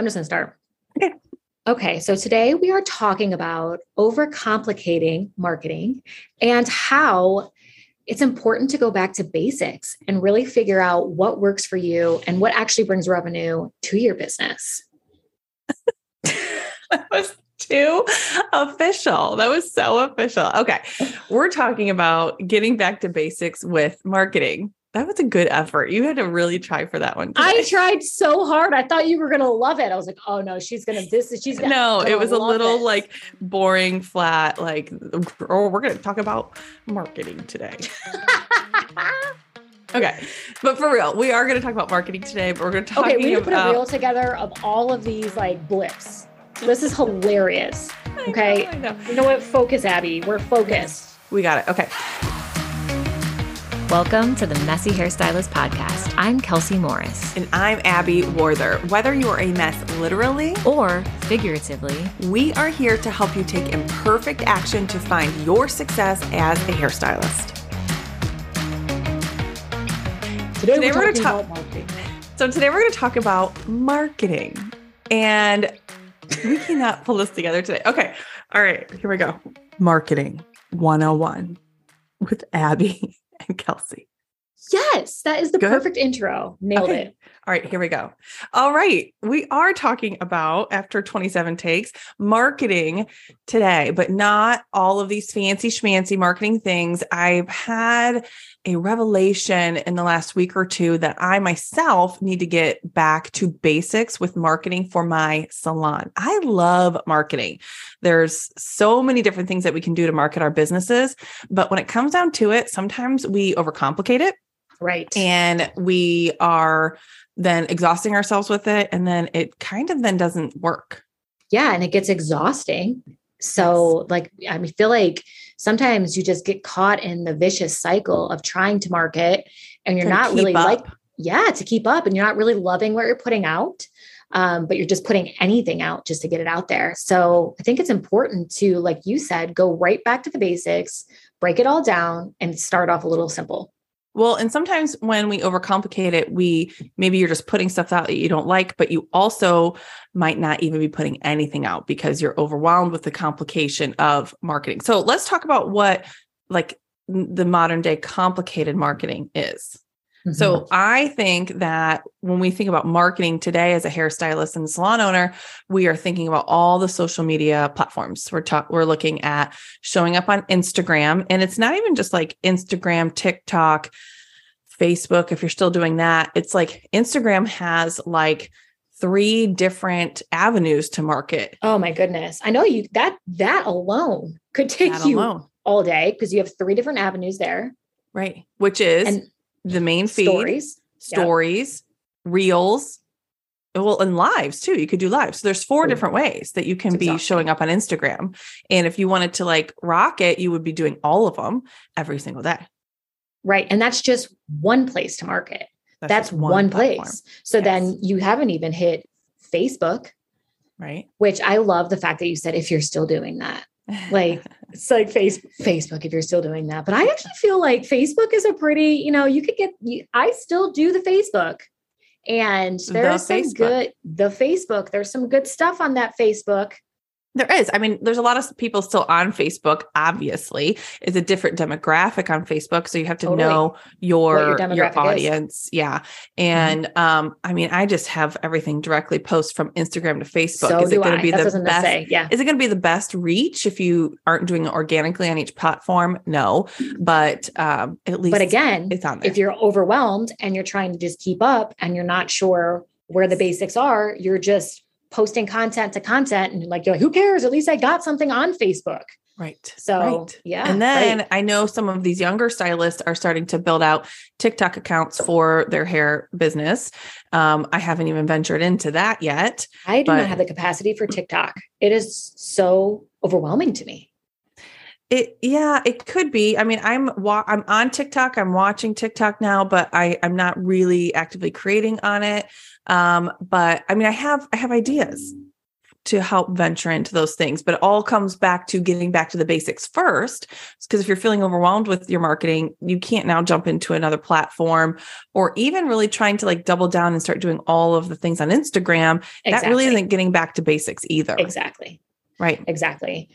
I'm just going to start. Okay. Okay. So today we are talking about overcomplicating marketing and how it's important to go back to basics and really figure out what works for you and what actually brings revenue to your business. that was too official. That was so official. Okay. We're talking about getting back to basics with marketing. That was a good effort. You had to really try for that one. Today. I tried so hard. I thought you were going to love it. I was like, oh no, she's going to, this is, she's gonna, no, it was a little this. like boring, flat, like, oh, we're going to talk about marketing today. okay. But for real, we are going to talk about marketing today, but we're going to talk Okay, we need to put a reel together of all of these like blips. This is hilarious. Okay. I know, I know. You know what? Focus, Abby. We're focused. We got it. Okay. Welcome to the Messy Hairstylist Podcast. I'm Kelsey Morris. And I'm Abby Warther. Whether you're a mess literally or figuratively, we are here to help you take imperfect action to find your success as a hairstylist. Today, today we're, we're going to talk marketing. So today we're going to talk about marketing. And we cannot pull this together today. Okay. All right. Here we go. Marketing 101 with Abby and Kelsey. Yes, that is the Good. perfect intro. Nailed okay. it. All right, here we go. All right, we are talking about after 27 takes marketing today, but not all of these fancy schmancy marketing things. I've had a revelation in the last week or two that I myself need to get back to basics with marketing for my salon. I love marketing. There's so many different things that we can do to market our businesses, but when it comes down to it, sometimes we overcomplicate it. Right. And we are then exhausting ourselves with it and then it kind of then doesn't work. Yeah, and it gets exhausting. So yes. like I feel like sometimes you just get caught in the vicious cycle of trying to market and you're not really up. like, yeah, to keep up and you're not really loving what you're putting out. Um, but you're just putting anything out just to get it out there. So I think it's important to, like you said, go right back to the basics, break it all down, and start off a little simple. Well, and sometimes when we overcomplicate it, we maybe you're just putting stuff out that you don't like, but you also might not even be putting anything out because you're overwhelmed with the complication of marketing. So let's talk about what like the modern day complicated marketing is. Mm-hmm. So I think that when we think about marketing today as a hairstylist and salon owner, we are thinking about all the social media platforms. We're talk, we're looking at showing up on Instagram, and it's not even just like Instagram, TikTok, Facebook. If you're still doing that, it's like Instagram has like three different avenues to market. Oh my goodness! I know you that that alone could take that you alone. all day because you have three different avenues there. Right, which is and the main feed, stories, stories, yep. reels, well, and lives too. You could do lives. So there's four different ways that you can be showing up on Instagram. And if you wanted to like rock it, you would be doing all of them every single day. Right. And that's just one place to market. That's, that's one, one place. So yes. then you haven't even hit Facebook. Right. Which I love the fact that you said if you're still doing that like it's like face facebook if you're still doing that. But i actually feel like facebook is a pretty you know you could get you, i still do the facebook. And there's the some facebook. good the facebook there's some good stuff on that facebook there is. I mean, there's a lot of people still on Facebook, obviously. It's a different demographic on Facebook. So you have to totally. know your your, your, audience. Is. Yeah. Mm-hmm. And mm-hmm. um, I mean, I just have everything directly post from Instagram to Facebook. So is it going to be That's the best? Say. Yeah. Is it going to be the best reach if you aren't doing it organically on each platform? No. But um, at least But again, it's on there. If you're overwhelmed and you're trying to just keep up and you're not sure where the basics are, you're just posting content to content and like you're like who cares? At least i got something on facebook. Right so right. yeah and then right. i know some of these younger stylists are starting to build out tiktok accounts for their hair business. Um, i haven't even ventured into that yet i do but- not have the capacity for tiktok. It is so overwhelming to me it yeah, it could be. I mean, I'm wa- I'm on TikTok. I'm watching TikTok now, but I I'm not really actively creating on it. Um, but I mean, I have I have ideas to help venture into those things, but it all comes back to getting back to the basics first. Because if you're feeling overwhelmed with your marketing, you can't now jump into another platform or even really trying to like double down and start doing all of the things on Instagram. Exactly. That really isn't getting back to basics either. Exactly. Right. Exactly.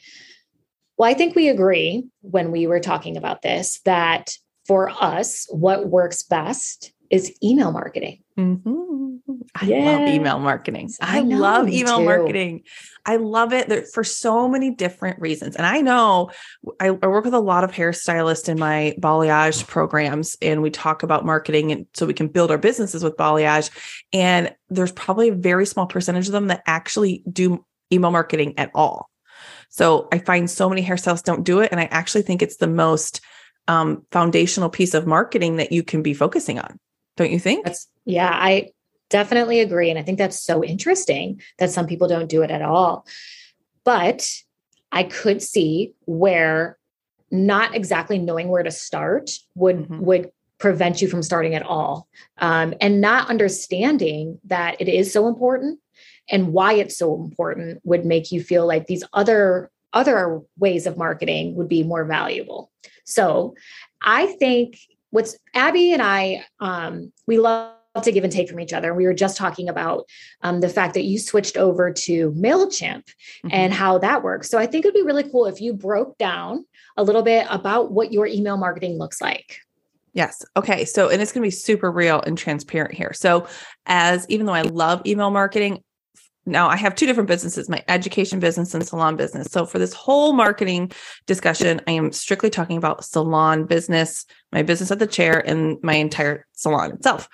Well, I think we agree when we were talking about this that for us, what works best is email marketing. Mm-hmm. I yeah. love email marketing. I, I know, love email too. marketing. I love it for so many different reasons. And I know I, I, work with a lot of hairstylists in my balayage programs, and we talk about marketing, and so we can build our businesses with balayage. And there's probably a very small percentage of them that actually do email marketing at all. So I find so many hairstylists don't do it, and I actually think it's the most um, foundational piece of marketing that you can be focusing on. Don't you think? That's, yeah, I definitely agree. And I think that's so interesting that some people don't do it at all. But I could see where not exactly knowing where to start would mm-hmm. would prevent you from starting at all um, and not understanding that it is so important and why it's so important would make you feel like these other other ways of marketing would be more valuable so i think what's Abby and I, um, we love to give and take from each other. We were just talking about um, the fact that you switched over to MailChimp mm-hmm. and how that works. So I think it'd be really cool if you broke down a little bit about what your email marketing looks like. Yes. Okay. So, and it's going to be super real and transparent here. So, as even though I love email marketing, now I have two different businesses, my education business and salon business. So for this whole marketing discussion, I am strictly talking about salon business, my business at the chair and my entire salon itself.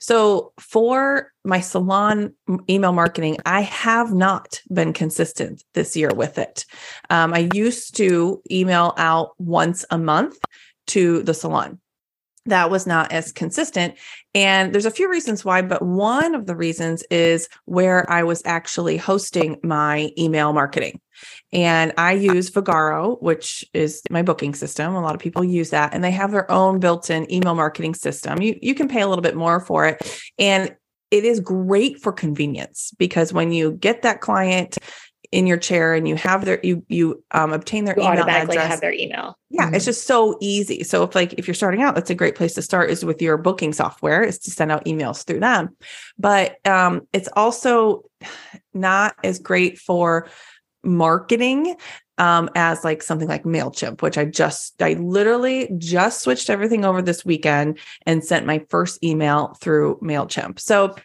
So for my salon email marketing, I have not been consistent this year with it. Um, I used to email out once a month to the salon that was not as consistent. And there's a few reasons why, but one of the reasons is where I was actually hosting my email marketing. And I use Vagaro, which is my booking system. A lot of people use that, and they have their own built in email marketing system. You, you can pay a little bit more for it. And it is great for convenience because when you get that client, in your chair and you have their you you um, obtain their you email automatically address. have their email. Yeah, mm-hmm. it's just so easy. So if like if you're starting out, that's a great place to start is with your booking software is to send out emails through them. But um, it's also not as great for marketing um, as like something like MailChimp, which I just, I literally just switched everything over this weekend and sent my first email through MailChimp. So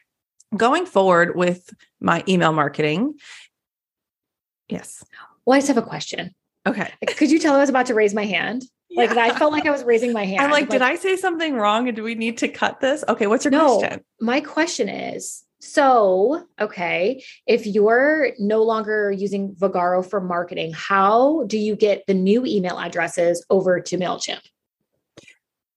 going forward with my email marketing, Yes. Well, I just have a question. Okay. Could you tell I was about to raise my hand? Like I felt like I was raising my hand. I'm like, did I say something wrong? And do we need to cut this? Okay. What's your no, question? My question is so, okay, if you're no longer using Vagaro for marketing, how do you get the new email addresses over to MailChimp?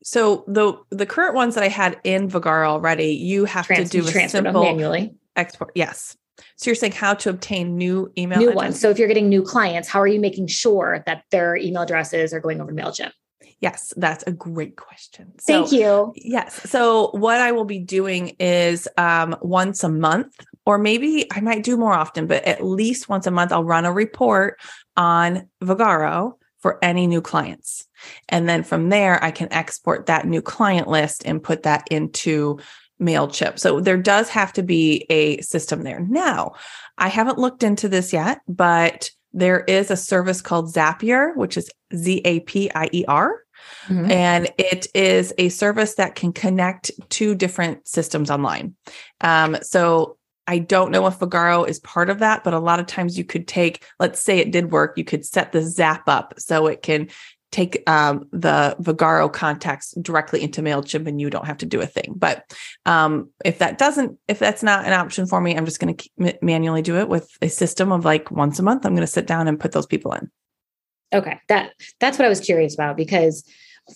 So the the current ones that I had in Vagaro already, you have Trans- to do a simple manually export. Yes. So you're saying how to obtain new email new ones. So if you're getting new clients, how are you making sure that their email addresses are going over to MailChimp? Yes, that's a great question. Thank you. Yes. So what I will be doing is um, once a month, or maybe I might do more often, but at least once a month, I'll run a report on Vagaro for any new clients. And then from there, I can export that new client list and put that into MailChimp. So there does have to be a system there. Now, I haven't looked into this yet, but there is a service called Zapier, which is Z A P I E R. Mm-hmm. And it is a service that can connect two different systems online. Um, so I don't know if Vagaro is part of that, but a lot of times you could take, let's say it did work, you could set the Zap up so it can take um, the Vagaro contacts directly into MailChimp and you don't have to do a thing. But um, if that doesn't, if that's not an option for me, I'm just going to manually do it with a system of like once a month. I'm going to sit down and put those people in. Okay. That, that's what I was curious about because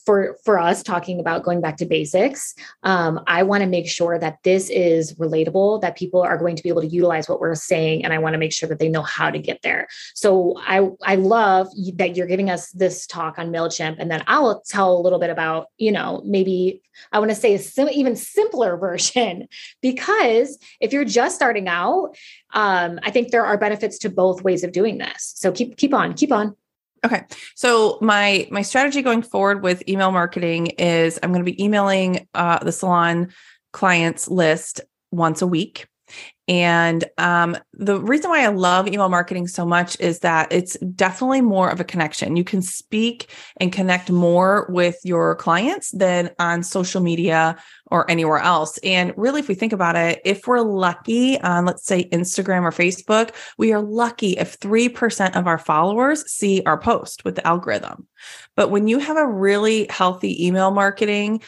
for for us talking about going back to basics um, i want to make sure that this is relatable that people are going to be able to utilize what we're saying and i want to make sure that they know how to get there. So i i love that you're giving us this talk on mailchimp and then i'll tell a little bit about you know maybe i want to say a sim- even simpler version. Because if you're just starting out um, i think there are benefits to both ways of doing this. So keep keep on keep on Okay. So my my strategy going forward with email marketing is I'm going to be emailing uh, the salon clients list once a week. And um, the reason why I love email marketing so much is that it's definitely more of a connection. You can speak and connect more with your clients than on social media or anywhere else. And really, if we think about it, if we're lucky on, let's say, Instagram or Facebook, we are lucky if 3% of our followers see our post with the algorithm. But when you have a really healthy email marketing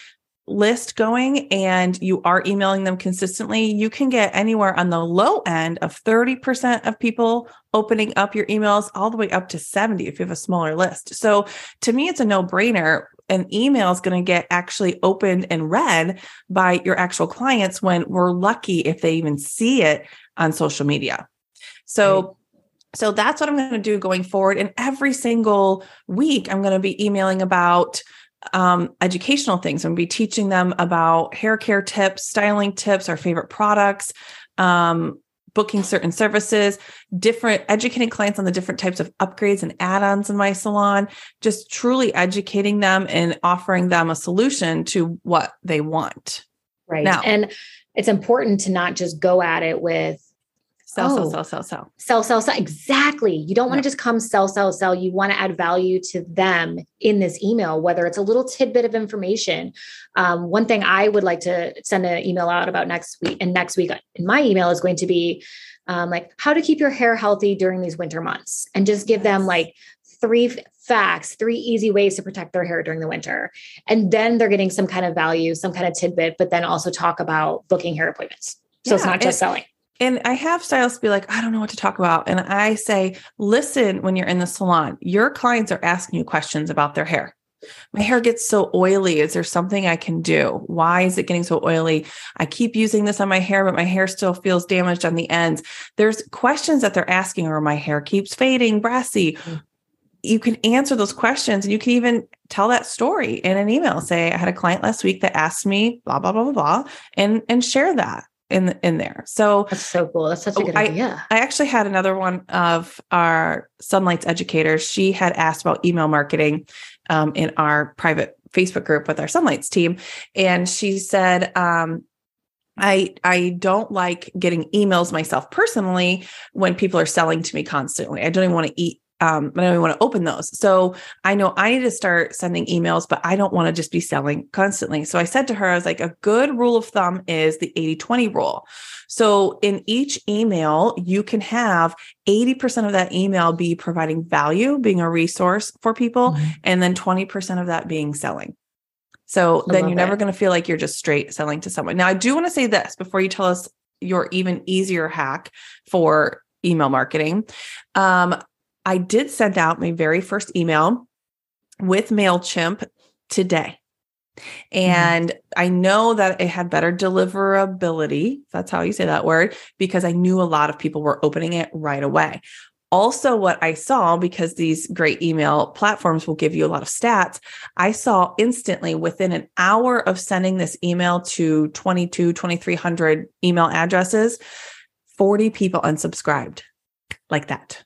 list going and you are emailing them consistently, you can get anywhere on the low end of 30% of people opening up your emails all the way up to 70 if you have a smaller list. So to me, it's a no brainer. An email is going to get actually opened and read by your actual clients when we're lucky if they even see it on social media. So right. So that's what I'm going to do going forward. And every single week, I'm going to be emailing about um, educational things. I'm going to be teaching them about hair care tips, styling tips, our favorite products, um, booking certain services, different educating clients on the different types of upgrades and add-ons in my salon, just truly educating them and offering them a solution to what they want. Right. Now, and it's important to not just go at it with Sell, oh, sell, sell, sell, sell. Sell, sell, sell. Exactly. You don't want to just come sell, sell, sell. You want to add value to them in this email, whether it's a little tidbit of information. Um, one thing I would like to send an email out about next week, and next week in my email is going to be um, like how to keep your hair healthy during these winter months and just give yes. them like three facts, three easy ways to protect their hair during the winter. And then they're getting some kind of value, some kind of tidbit, but then also talk about booking hair appointments. So yeah, it's not just selling and I have stylists be like, I don't know what to talk about. And I say, listen, when you're in the salon, your clients are asking you questions about their hair. My hair gets so oily. Is there something I can do? Why is it getting so oily? I keep using this on my hair, but my hair still feels damaged on the ends. There's questions that they're asking, or my hair keeps fading, brassy. Mm-hmm. You can answer those questions and you can even tell that story in an email. Say, I had a client last week that asked me blah, blah, blah, blah, blah, and, and share that in in there. So that's so cool. That's such a good I, idea. I actually had another one of our Sunlights educators. She had asked about email marketing um, in our private Facebook group with our Sunlights team, and she said, um, I I don't like getting emails myself personally when people are selling to me constantly. I don't even want to eat um, but I don't want to open those. So I know I need to start sending emails, but I don't want to just be selling constantly. So I said to her, I was like, a good rule of thumb is the 80 20 rule. So in each email, you can have 80% of that email be providing value, being a resource for people, mm-hmm. and then 20% of that being selling. So I then you're never going to feel like you're just straight selling to someone. Now, I do want to say this before you tell us your even easier hack for email marketing. Um, I did send out my very first email with MailChimp today. Mm-hmm. And mm-hmm. I know that it had better deliverability. That's how you say that word, because I knew a lot of people were opening it right away. Also, what I saw, because these great email platforms will give you a lot of stats, I saw instantly within an hour of sending this email to 22, 2300 email addresses, 40 people unsubscribed like that.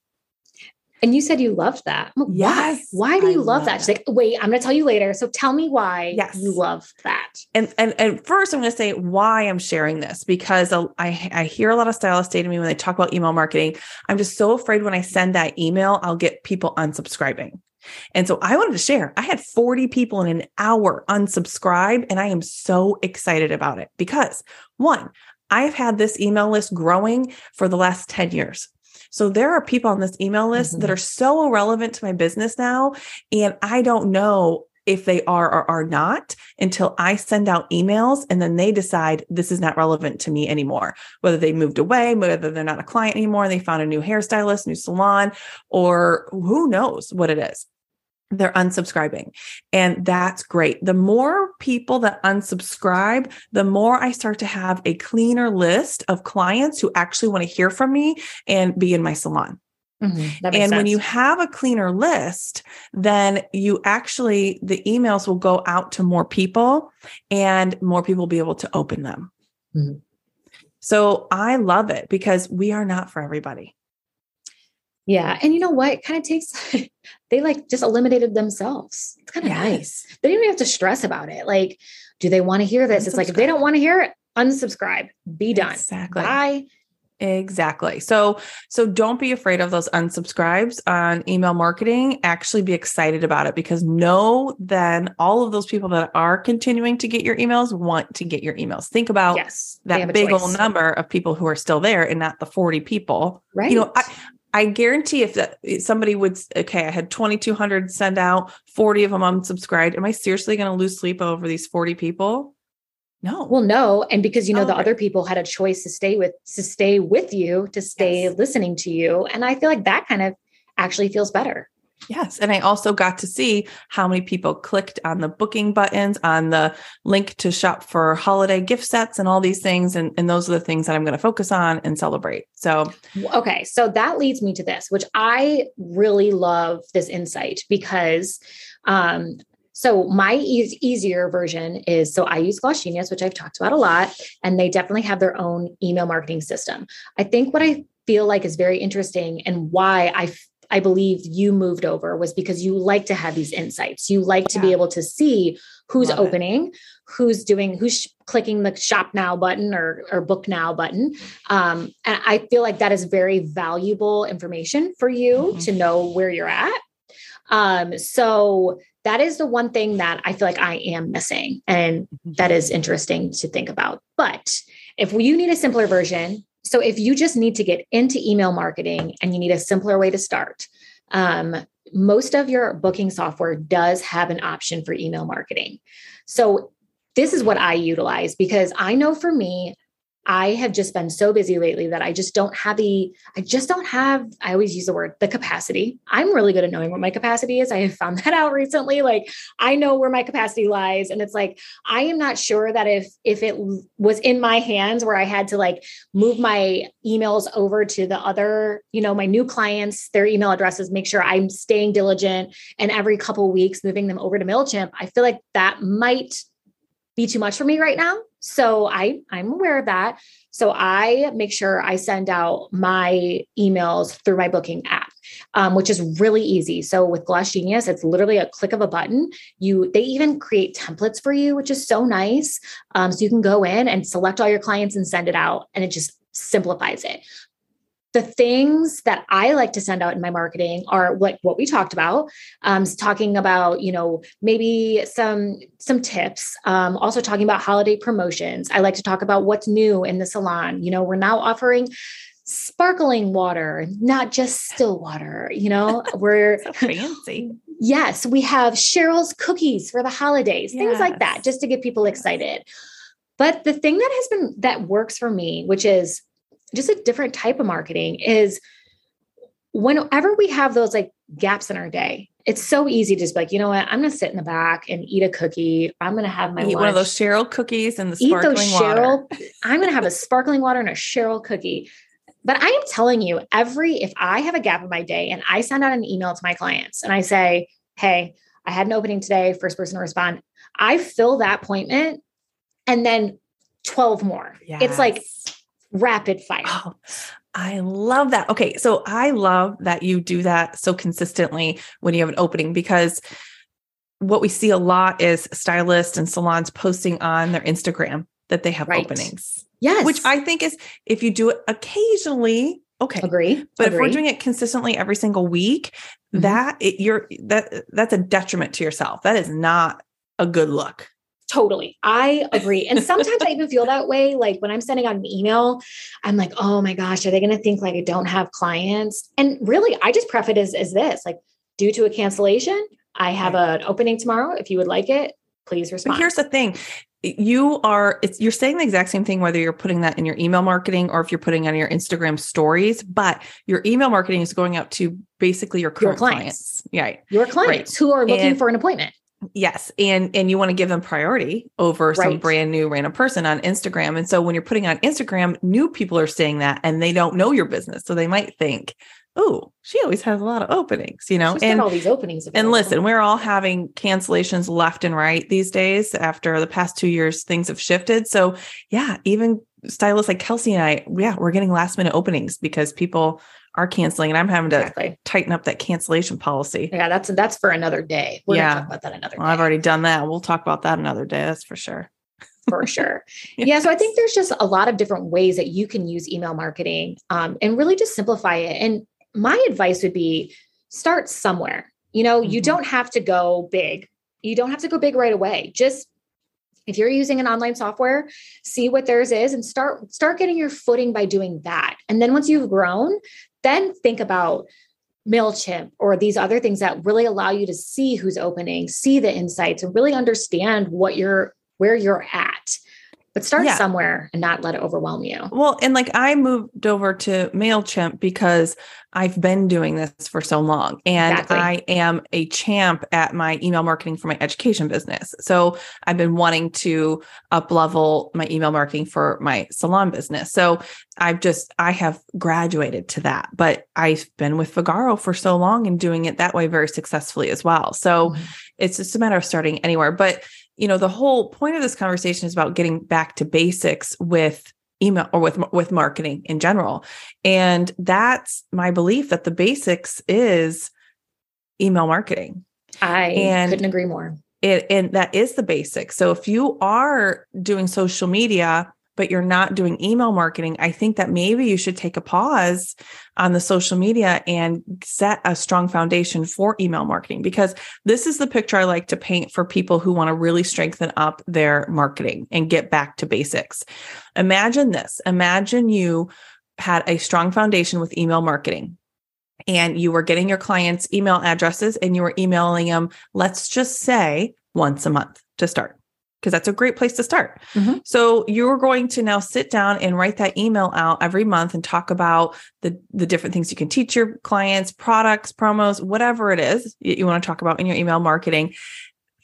And you said you loved that. Yes. Why, why do you love, love that? She's like, wait, I'm going to tell you later. So tell me why yes. you love that. And, and, and first I'm going to say why I'm sharing this because I, I hear a lot of stylists say to me when they talk about email marketing, I'm just so afraid when I send that email, I'll get people unsubscribing. And so I wanted to share. I had 40 people in an hour unsubscribe, and I am so excited about it because one, I've had this email list growing for the last 10 years. So there are people on this email list mm-hmm. that are so irrelevant to my business now. And I don't know if they are or are not until I send out emails and then they decide this is not relevant to me anymore. Whether they moved away, whether they're not a client anymore they found a new hairstylist, new salon, or who knows what it is. They're unsubscribing. And that's great. The more people that unsubscribe, the more I start to have a cleaner list of clients who actually want to hear from me and be in my salon. Mm-hmm. And sense. when you have a cleaner list, then you actually, the emails will go out to more people and more people will be able to open them. Mm-hmm. So I love it because we are not for everybody. Yeah. And you know what? It kind of takes, they like just eliminated themselves. It's kind of yes. nice. They didn't even have to stress about it. Like, do they want to hear this? It's like, if they don't want to hear it, unsubscribe, be done. Exactly. Bye. Exactly. So so don't be afraid of those unsubscribes on email marketing. Actually be excited about it because know then all of those people that are continuing to get your emails want to get your emails. Think about yes, that big old number of people who are still there and not the 40 people. Right. You know, I, I guarantee if that somebody would okay, I had 2200 send out, 40 of them unsubscribed. Am I seriously going to lose sleep over these 40 people? No. Well, no, and because you know oh, the right. other people had a choice to stay with to stay with you, to stay yes. listening to you, and I feel like that kind of actually feels better. Yes. And I also got to see how many people clicked on the booking buttons, on the link to shop for holiday gift sets and all these things. And, and those are the things that I'm going to focus on and celebrate. So, okay. So that leads me to this, which I really love this insight because, um, so my e- easier version is so I use Gloss Genius, which I've talked about a lot, and they definitely have their own email marketing system. I think what I feel like is very interesting and why I I believe you moved over was because you like to have these insights. You like to yeah. be able to see who's Love opening, it. who's doing, who's sh- clicking the shop now button or, or book now button. Um, and I feel like that is very valuable information for you mm-hmm. to know where you're at. Um, so that is the one thing that I feel like I am missing. And mm-hmm. that is interesting to think about. But if you need a simpler version, so if you just need to get into email marketing and you need a simpler way to start, um, most of your booking software does have an option for email marketing. So this is what I utilize because I know for me, I have just been so busy lately that I just don't have the, I just don't have, I always use the word, the capacity. I'm really good at knowing what my capacity is. I have found that out recently. Like I know where my capacity lies. And it's like, I am not sure that if, if it was in my hands where I had to like move my emails over to the other, you know, my new clients, their email addresses, make sure I'm staying diligent and every couple weeks moving them over to MailChimp, I feel like that might be too much for me right now. So I I'm aware of that. So I make sure I send out my emails through my booking app, um, which is really easy. So with Gloss Genius, it's literally a click of a button. You they even create templates for you, which is so nice. Um, so you can go in and select all your clients and send it out, and it just simplifies it the things that I like to send out in my marketing are like what we talked about, um, talking about you know maybe some some tips. Um, also talking about holiday promotions. I like to talk about what's new in the salon. You know, we're now offering sparkling water, not just still water. You know, we're so fancy. yes, we have Cheryl's cookies for the holidays, yes. things like that, just to get people excited. But the thing that has been that works for me, which is just a different type of marketing is whenever we have those like gaps in our day, it's so easy to just be like, you know what, I'm gonna sit in the back and eat a cookie. I'm gonna have my eat lunch. one of those Cheryl cookies and the sparkling eat those Cheryl, water. I'm gonna have a sparkling water and a Cheryl cookie. But I am telling you, every if I have a gap in my day and I send out an email to my clients and I say, Hey, I had an opening today, first person to respond, I fill that appointment and then 12 more. Yes. It's like rapid fire. Oh, I love that. Okay. So I love that you do that so consistently when you have an opening because what we see a lot is stylists and salons posting on their Instagram that they have right. openings. Yes. Which I think is if you do it occasionally, okay. Agree. But Agree. if we're doing it consistently every single week, mm-hmm. that it, you're that that's a detriment to yourself. That is not a good look. Totally. I agree. And sometimes I even feel that way. Like when I'm sending out an email, I'm like, oh my gosh, are they going to think like I don't have clients? And really, I just preface it as, as this like, due to a cancellation, I have an opening tomorrow. If you would like it, please respond. But here's the thing. You are it's you're saying the exact same thing whether you're putting that in your email marketing or if you're putting on your Instagram stories, but your email marketing is going out to basically your current your clients. clients. Yeah. Your clients right. who are looking and, for an appointment. Yes. And and you want to give them priority over right. some brand new random person on Instagram. And so when you're putting on Instagram, new people are seeing that and they don't know your business. So they might think, oh, she always has a lot of openings, you know, She's and all these openings. Available. And listen, we're all having cancellations left and right these days. After the past two years, things have shifted. So yeah, even stylists like Kelsey and I, yeah, we're getting last minute openings because people are canceling and I'm having to exactly. tighten up that cancellation policy. Yeah, that's that's for another day. We're yeah. talk about that another well, I've already done that. We'll talk about that another day. That's for sure. for sure. yes. Yeah. So I think there's just a lot of different ways that you can use email marketing um, and really just simplify it. And my advice would be start somewhere. You know, mm-hmm. you don't have to go big. You don't have to go big right away. Just if you're using an online software see what theirs is and start start getting your footing by doing that and then once you've grown then think about MailChimp or these other things that really allow you to see who's opening, see the insights, and really understand what you're where you're at but start yeah. somewhere and not let it overwhelm you. Well, and like I moved over to MailChimp because I've been doing this for so long and exactly. I am a champ at my email marketing for my education business. So I've been wanting to up level my email marketing for my salon business. So I've just, I have graduated to that, but I've been with Vagaro for so long and doing it that way very successfully as well. So mm-hmm. it's just a matter of starting anywhere. But you know the whole point of this conversation is about getting back to basics with email or with with marketing in general. And that's my belief that the basics is email marketing. I and couldn't agree more. it and that is the basics. So if you are doing social media but you're not doing email marketing, I think that maybe you should take a pause on the social media and set a strong foundation for email marketing because this is the picture I like to paint for people who want to really strengthen up their marketing and get back to basics. Imagine this imagine you had a strong foundation with email marketing and you were getting your clients' email addresses and you were emailing them, let's just say once a month to start because that's a great place to start. Mm-hmm. So you're going to now sit down and write that email out every month and talk about the the different things you can teach your clients, products, promos, whatever it is you want to talk about in your email marketing.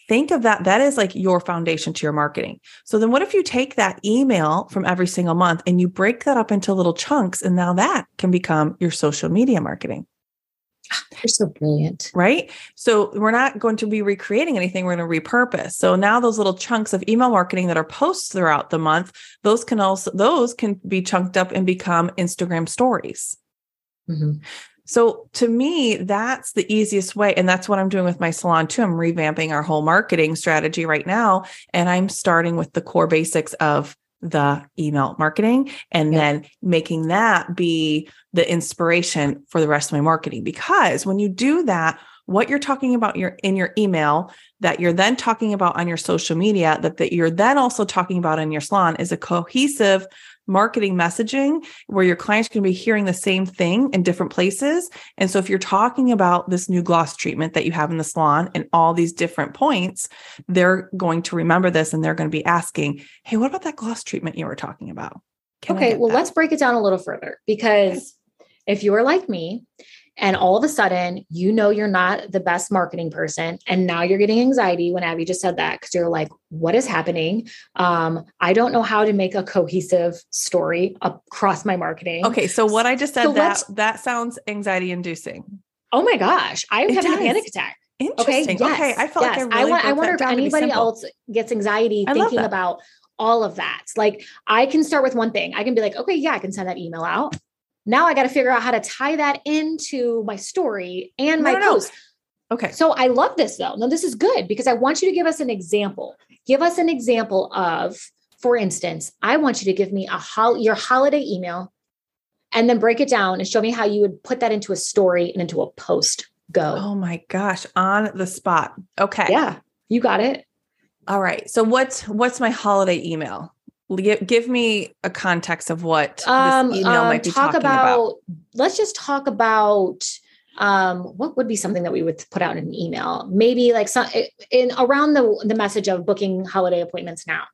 Think of that that is like your foundation to your marketing. So then what if you take that email from every single month and you break that up into little chunks and now that can become your social media marketing. You're so brilliant. Right. So we're not going to be recreating anything. We're going to repurpose. So now those little chunks of email marketing that are posts throughout the month, those can also, those can be chunked up and become Instagram stories. Mm-hmm. So to me, that's the easiest way. And that's what I'm doing with my salon too. I'm revamping our whole marketing strategy right now. And I'm starting with the core basics of the email marketing and then making that be the inspiration for the rest of my marketing. Because when you do that what you're talking about your in your email that you're then talking about on your social media that, that you're then also talking about in your salon is a cohesive marketing messaging where your clients can be hearing the same thing in different places. And so if you're talking about this new gloss treatment that you have in the salon and all these different points, they're going to remember this and they're going to be asking, Hey, what about that gloss treatment you were talking about? Can okay. Well, that? let's break it down a little further because if you're like me and all of a sudden you know you're not the best marketing person and now you're getting anxiety when abby just said that because you're like what is happening um, i don't know how to make a cohesive story across my marketing okay so what i just said so that that sounds anxiety inducing oh my gosh i'm it having does. a panic attack Interesting. Okay, yes, okay. I felt yes. like I, really I, I wonder if anybody else gets anxiety thinking about all of that. Like I can start with one thing. I can be like, okay, yeah, I can send that email out. Now I got to figure out how to tie that into my story and my no, no, post. No. Okay. So I love this though. Now this is good because I want you to give us an example. Give us an example of, for instance, I want you to give me a hol- your holiday email and then break it down and show me how you would put that into a story and into a post. Go. Oh my gosh, on the spot. Okay. Yeah, you got it. All right. So what's what's my holiday email? Give, me a context of what um, this email um, might be talk talking about, about. Let's just talk about um, what would be something that we would put out in an email? Maybe like some in around the the message of booking holiday appointments now.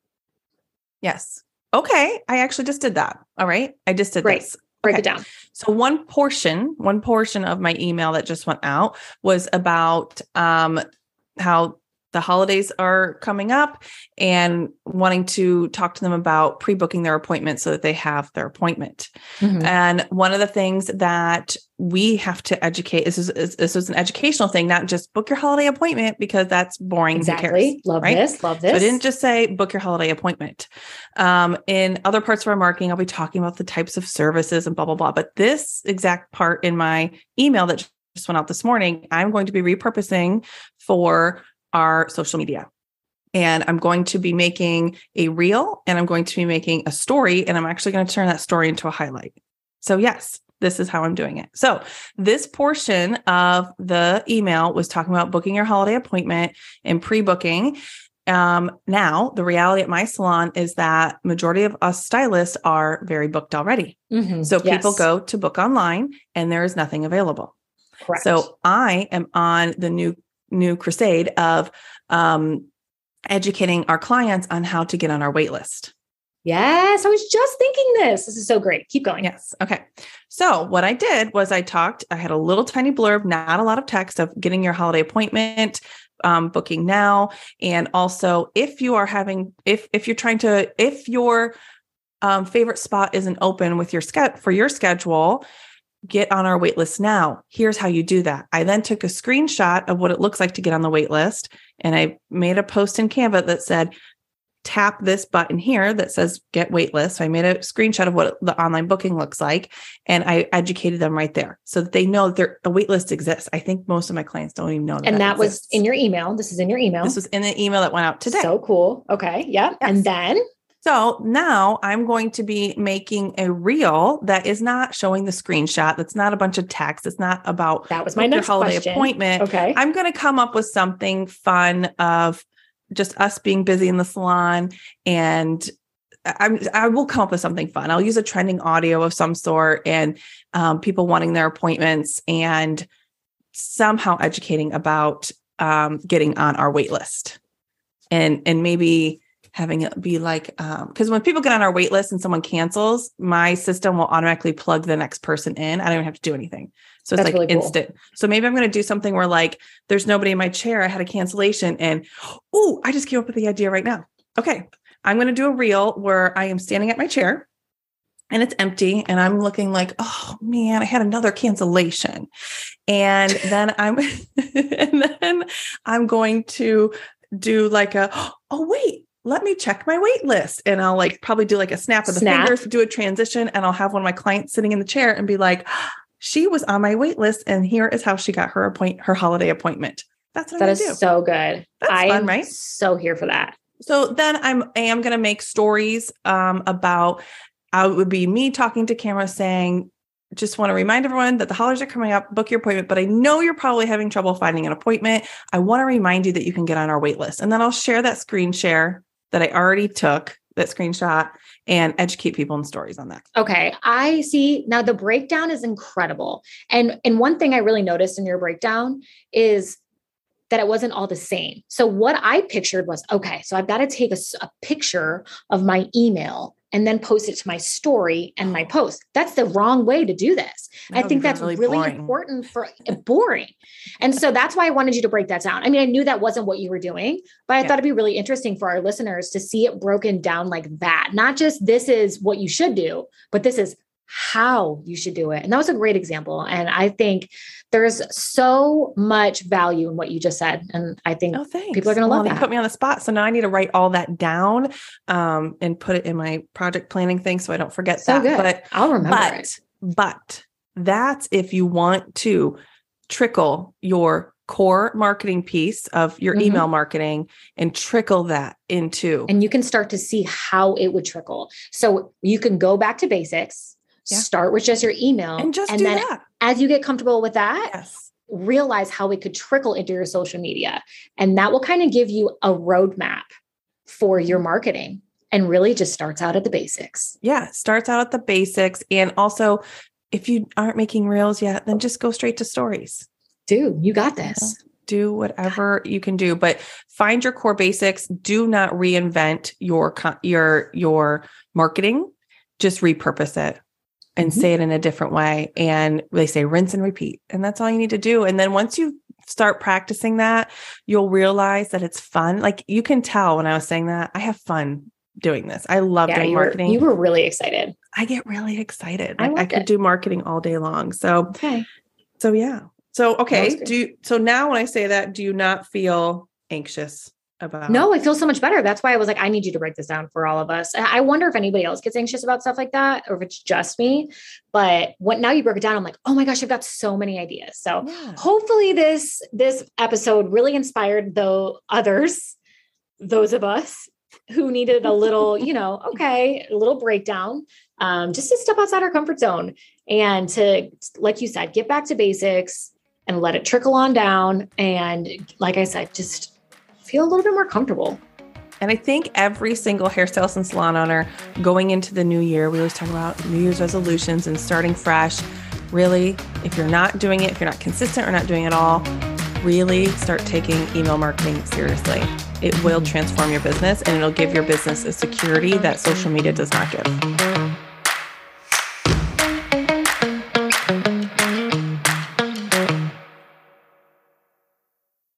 Yes. Okay. I actually just did that. All right. I just did Great. this. Break Okay. it down. So one portion, one portion of my email that just went out was about um, how the holidays are coming up and wanting to talk to them about pre-booking their appointment so that they have their appointment. Mhm. And one of the things that we have to educate this is is- this is an educational thing, not just book your holiday appointment because that's boring. Who cares? Exactly. Love right? this. Love this. So I didn't just say book your holiday appointment. Um, in other parts of our marketing, I'll be talking about the types of services and blah, blah, blah. But this exact part in my email that just went out this morning, I'm going to be repurposing for our social media. And I'm going to be making a reel and I'm going to be making a story. And I'm actually going to turn that story into a highlight. So, yes, this is how I'm doing it. So, this portion of the email was talking about booking your holiday appointment and pre booking. Um, now, the reality at my salon is that majority of us stylists are very booked already. Mhm. So people Yes. go to book online and there is nothing available. Correct. So I am on the new new crusade of um, educating our clients on how to get on our wait list. yes, I was just thinking this. This is so great. Keep going. Yes. Okay. So what I did was I talked, I had a little tiny blurb, not a lot of text of getting your holiday appointment, um, booking now. And also if you are having, if, if you're trying to, if your um, favorite spot isn't open with your sched for your schedule, get on our wait list now. Here's how you do that. I then took a screenshot of what it looks like to get on the wait list and I made a post in Canva that said, tap this button here that says get waitlist. So I made a screenshot of what the online booking looks like and I educated them right there so that they know that there, a waitlist exists. I think most of my clients don't even know that. And that was in your email. This is in your email. This was in the email that went out today. So cool. Okay. Yeah. And then So now I'm going to be making a reel that is not showing the screenshot. That's not a bunch of text. It's not about that was my next holiday question. appointment. Okay. I'm going to come up with something fun of just us being busy in the salon and I'm, I will come up with something fun. I'll use a trending audio of some sort and um, people wanting their appointments and somehow educating about um, getting on our wait list and and maybe having it be like um, because when people get on our wait list and someone cancels, my system will automatically plug the next person in. I don't even have to do anything. So it's That's like really cool. instant. So maybe I'm going to do something where like there's nobody in my chair. I had a cancellation and oh, I just came up with the idea right now. Okay. I'm going to do a reel where I am standing at my chair and it's empty and I'm looking like, oh man, I had another cancellation. And then I'm and then I'm going to do like a oh wait, let me check my wait list. And I'll like probably do like a snap of the Snap. finger, do a transition, and I'll have one of my clients sitting in the chair and be like, she was on my wait list, and here is how she got her appoint her holiday appointment. That's what that is do. so good. That's I fun, am right? so here for that. So then I'm I am going to make stories um, about. I would be me talking to camera saying, just want to remind everyone that the holidays are coming up. Book your appointment, but I know you're probably having trouble finding an appointment. I want to remind you that you can get on our wait list, and then I'll share that screen share that I already took that screenshot and educate people in stories on that. Okay, I see. Now the breakdown is incredible. And and one thing I really noticed in your breakdown is that it wasn't all the same. So what I pictured was okay, so I've got to take a picture of my email and then post it to my story and my post. That's the wrong way to do this. That I think that's really really, important for uh, boring. And so that's why I wanted you to break that down. I mean, I knew that wasn't what you were doing, but I Yeah. thought it'd be really interesting for our listeners to see it broken down like that. Not just this is what you should do, but this is how you should do it. And that was a great example. And I think there's so much value in what you just said. And I think Oh. People are gonna love you that. Put me on the spot, so now I need to write all that down um, and put it in my project planning thing, so I don't forget so that. good. But I'll remember it. but but that's if you want to trickle your core marketing piece of your Mhm. email marketing and trickle that into And you can start to see how it would trickle. So you can go back to basics, Yeah. start with just your email, and just and do then that. as you get comfortable with that, Yes. realize how it could trickle into your social media. And that will kind of give you a roadmap for your marketing and really just starts out at the basics. Yeah, starts out at the basics and also if you aren't making reels yet, then just go straight to stories. Dude, you got this. Do whatever you can do, but find your core basics. Do not reinvent your your your marketing. Just repurpose it and mm-hmm. say it in a different way. And they say rinse and repeat. And that's all you need to do. And then once you start practicing that, you'll realize that it's fun. Like you can tell when I was saying that, I have fun doing this. I love yeah, doing you marketing. Were, you were really excited. I get really excited. I, I could it. do marketing all day long. So okay. So yeah. So okay. Do you, so now when I say that, do you not feel anxious about No, I feel so much better. That's why I was like, I need you to break this down for all of us. I wonder if anybody else gets anxious about stuff like that or if it's just me. But what now you broke it down, I'm like, oh my gosh, I've got so many ideas. So yeah. hopefully this this episode really inspired though others, those of us who needed a little, you know, okay, a little breakdown, um, just to step outside our comfort zone and to, like you said, get back to basics and let it trickle on down. And like I said, just feel a little bit more comfortable. And I think every single hairstylist and salon owner going into the new year, we always talk about New Year's resolutions and starting fresh. Really, if you're not doing it, if you're not consistent or not doing it all, really start taking email marketing seriously. It will mm-hmm. transform your business and it'll give your business a security that social media does not give.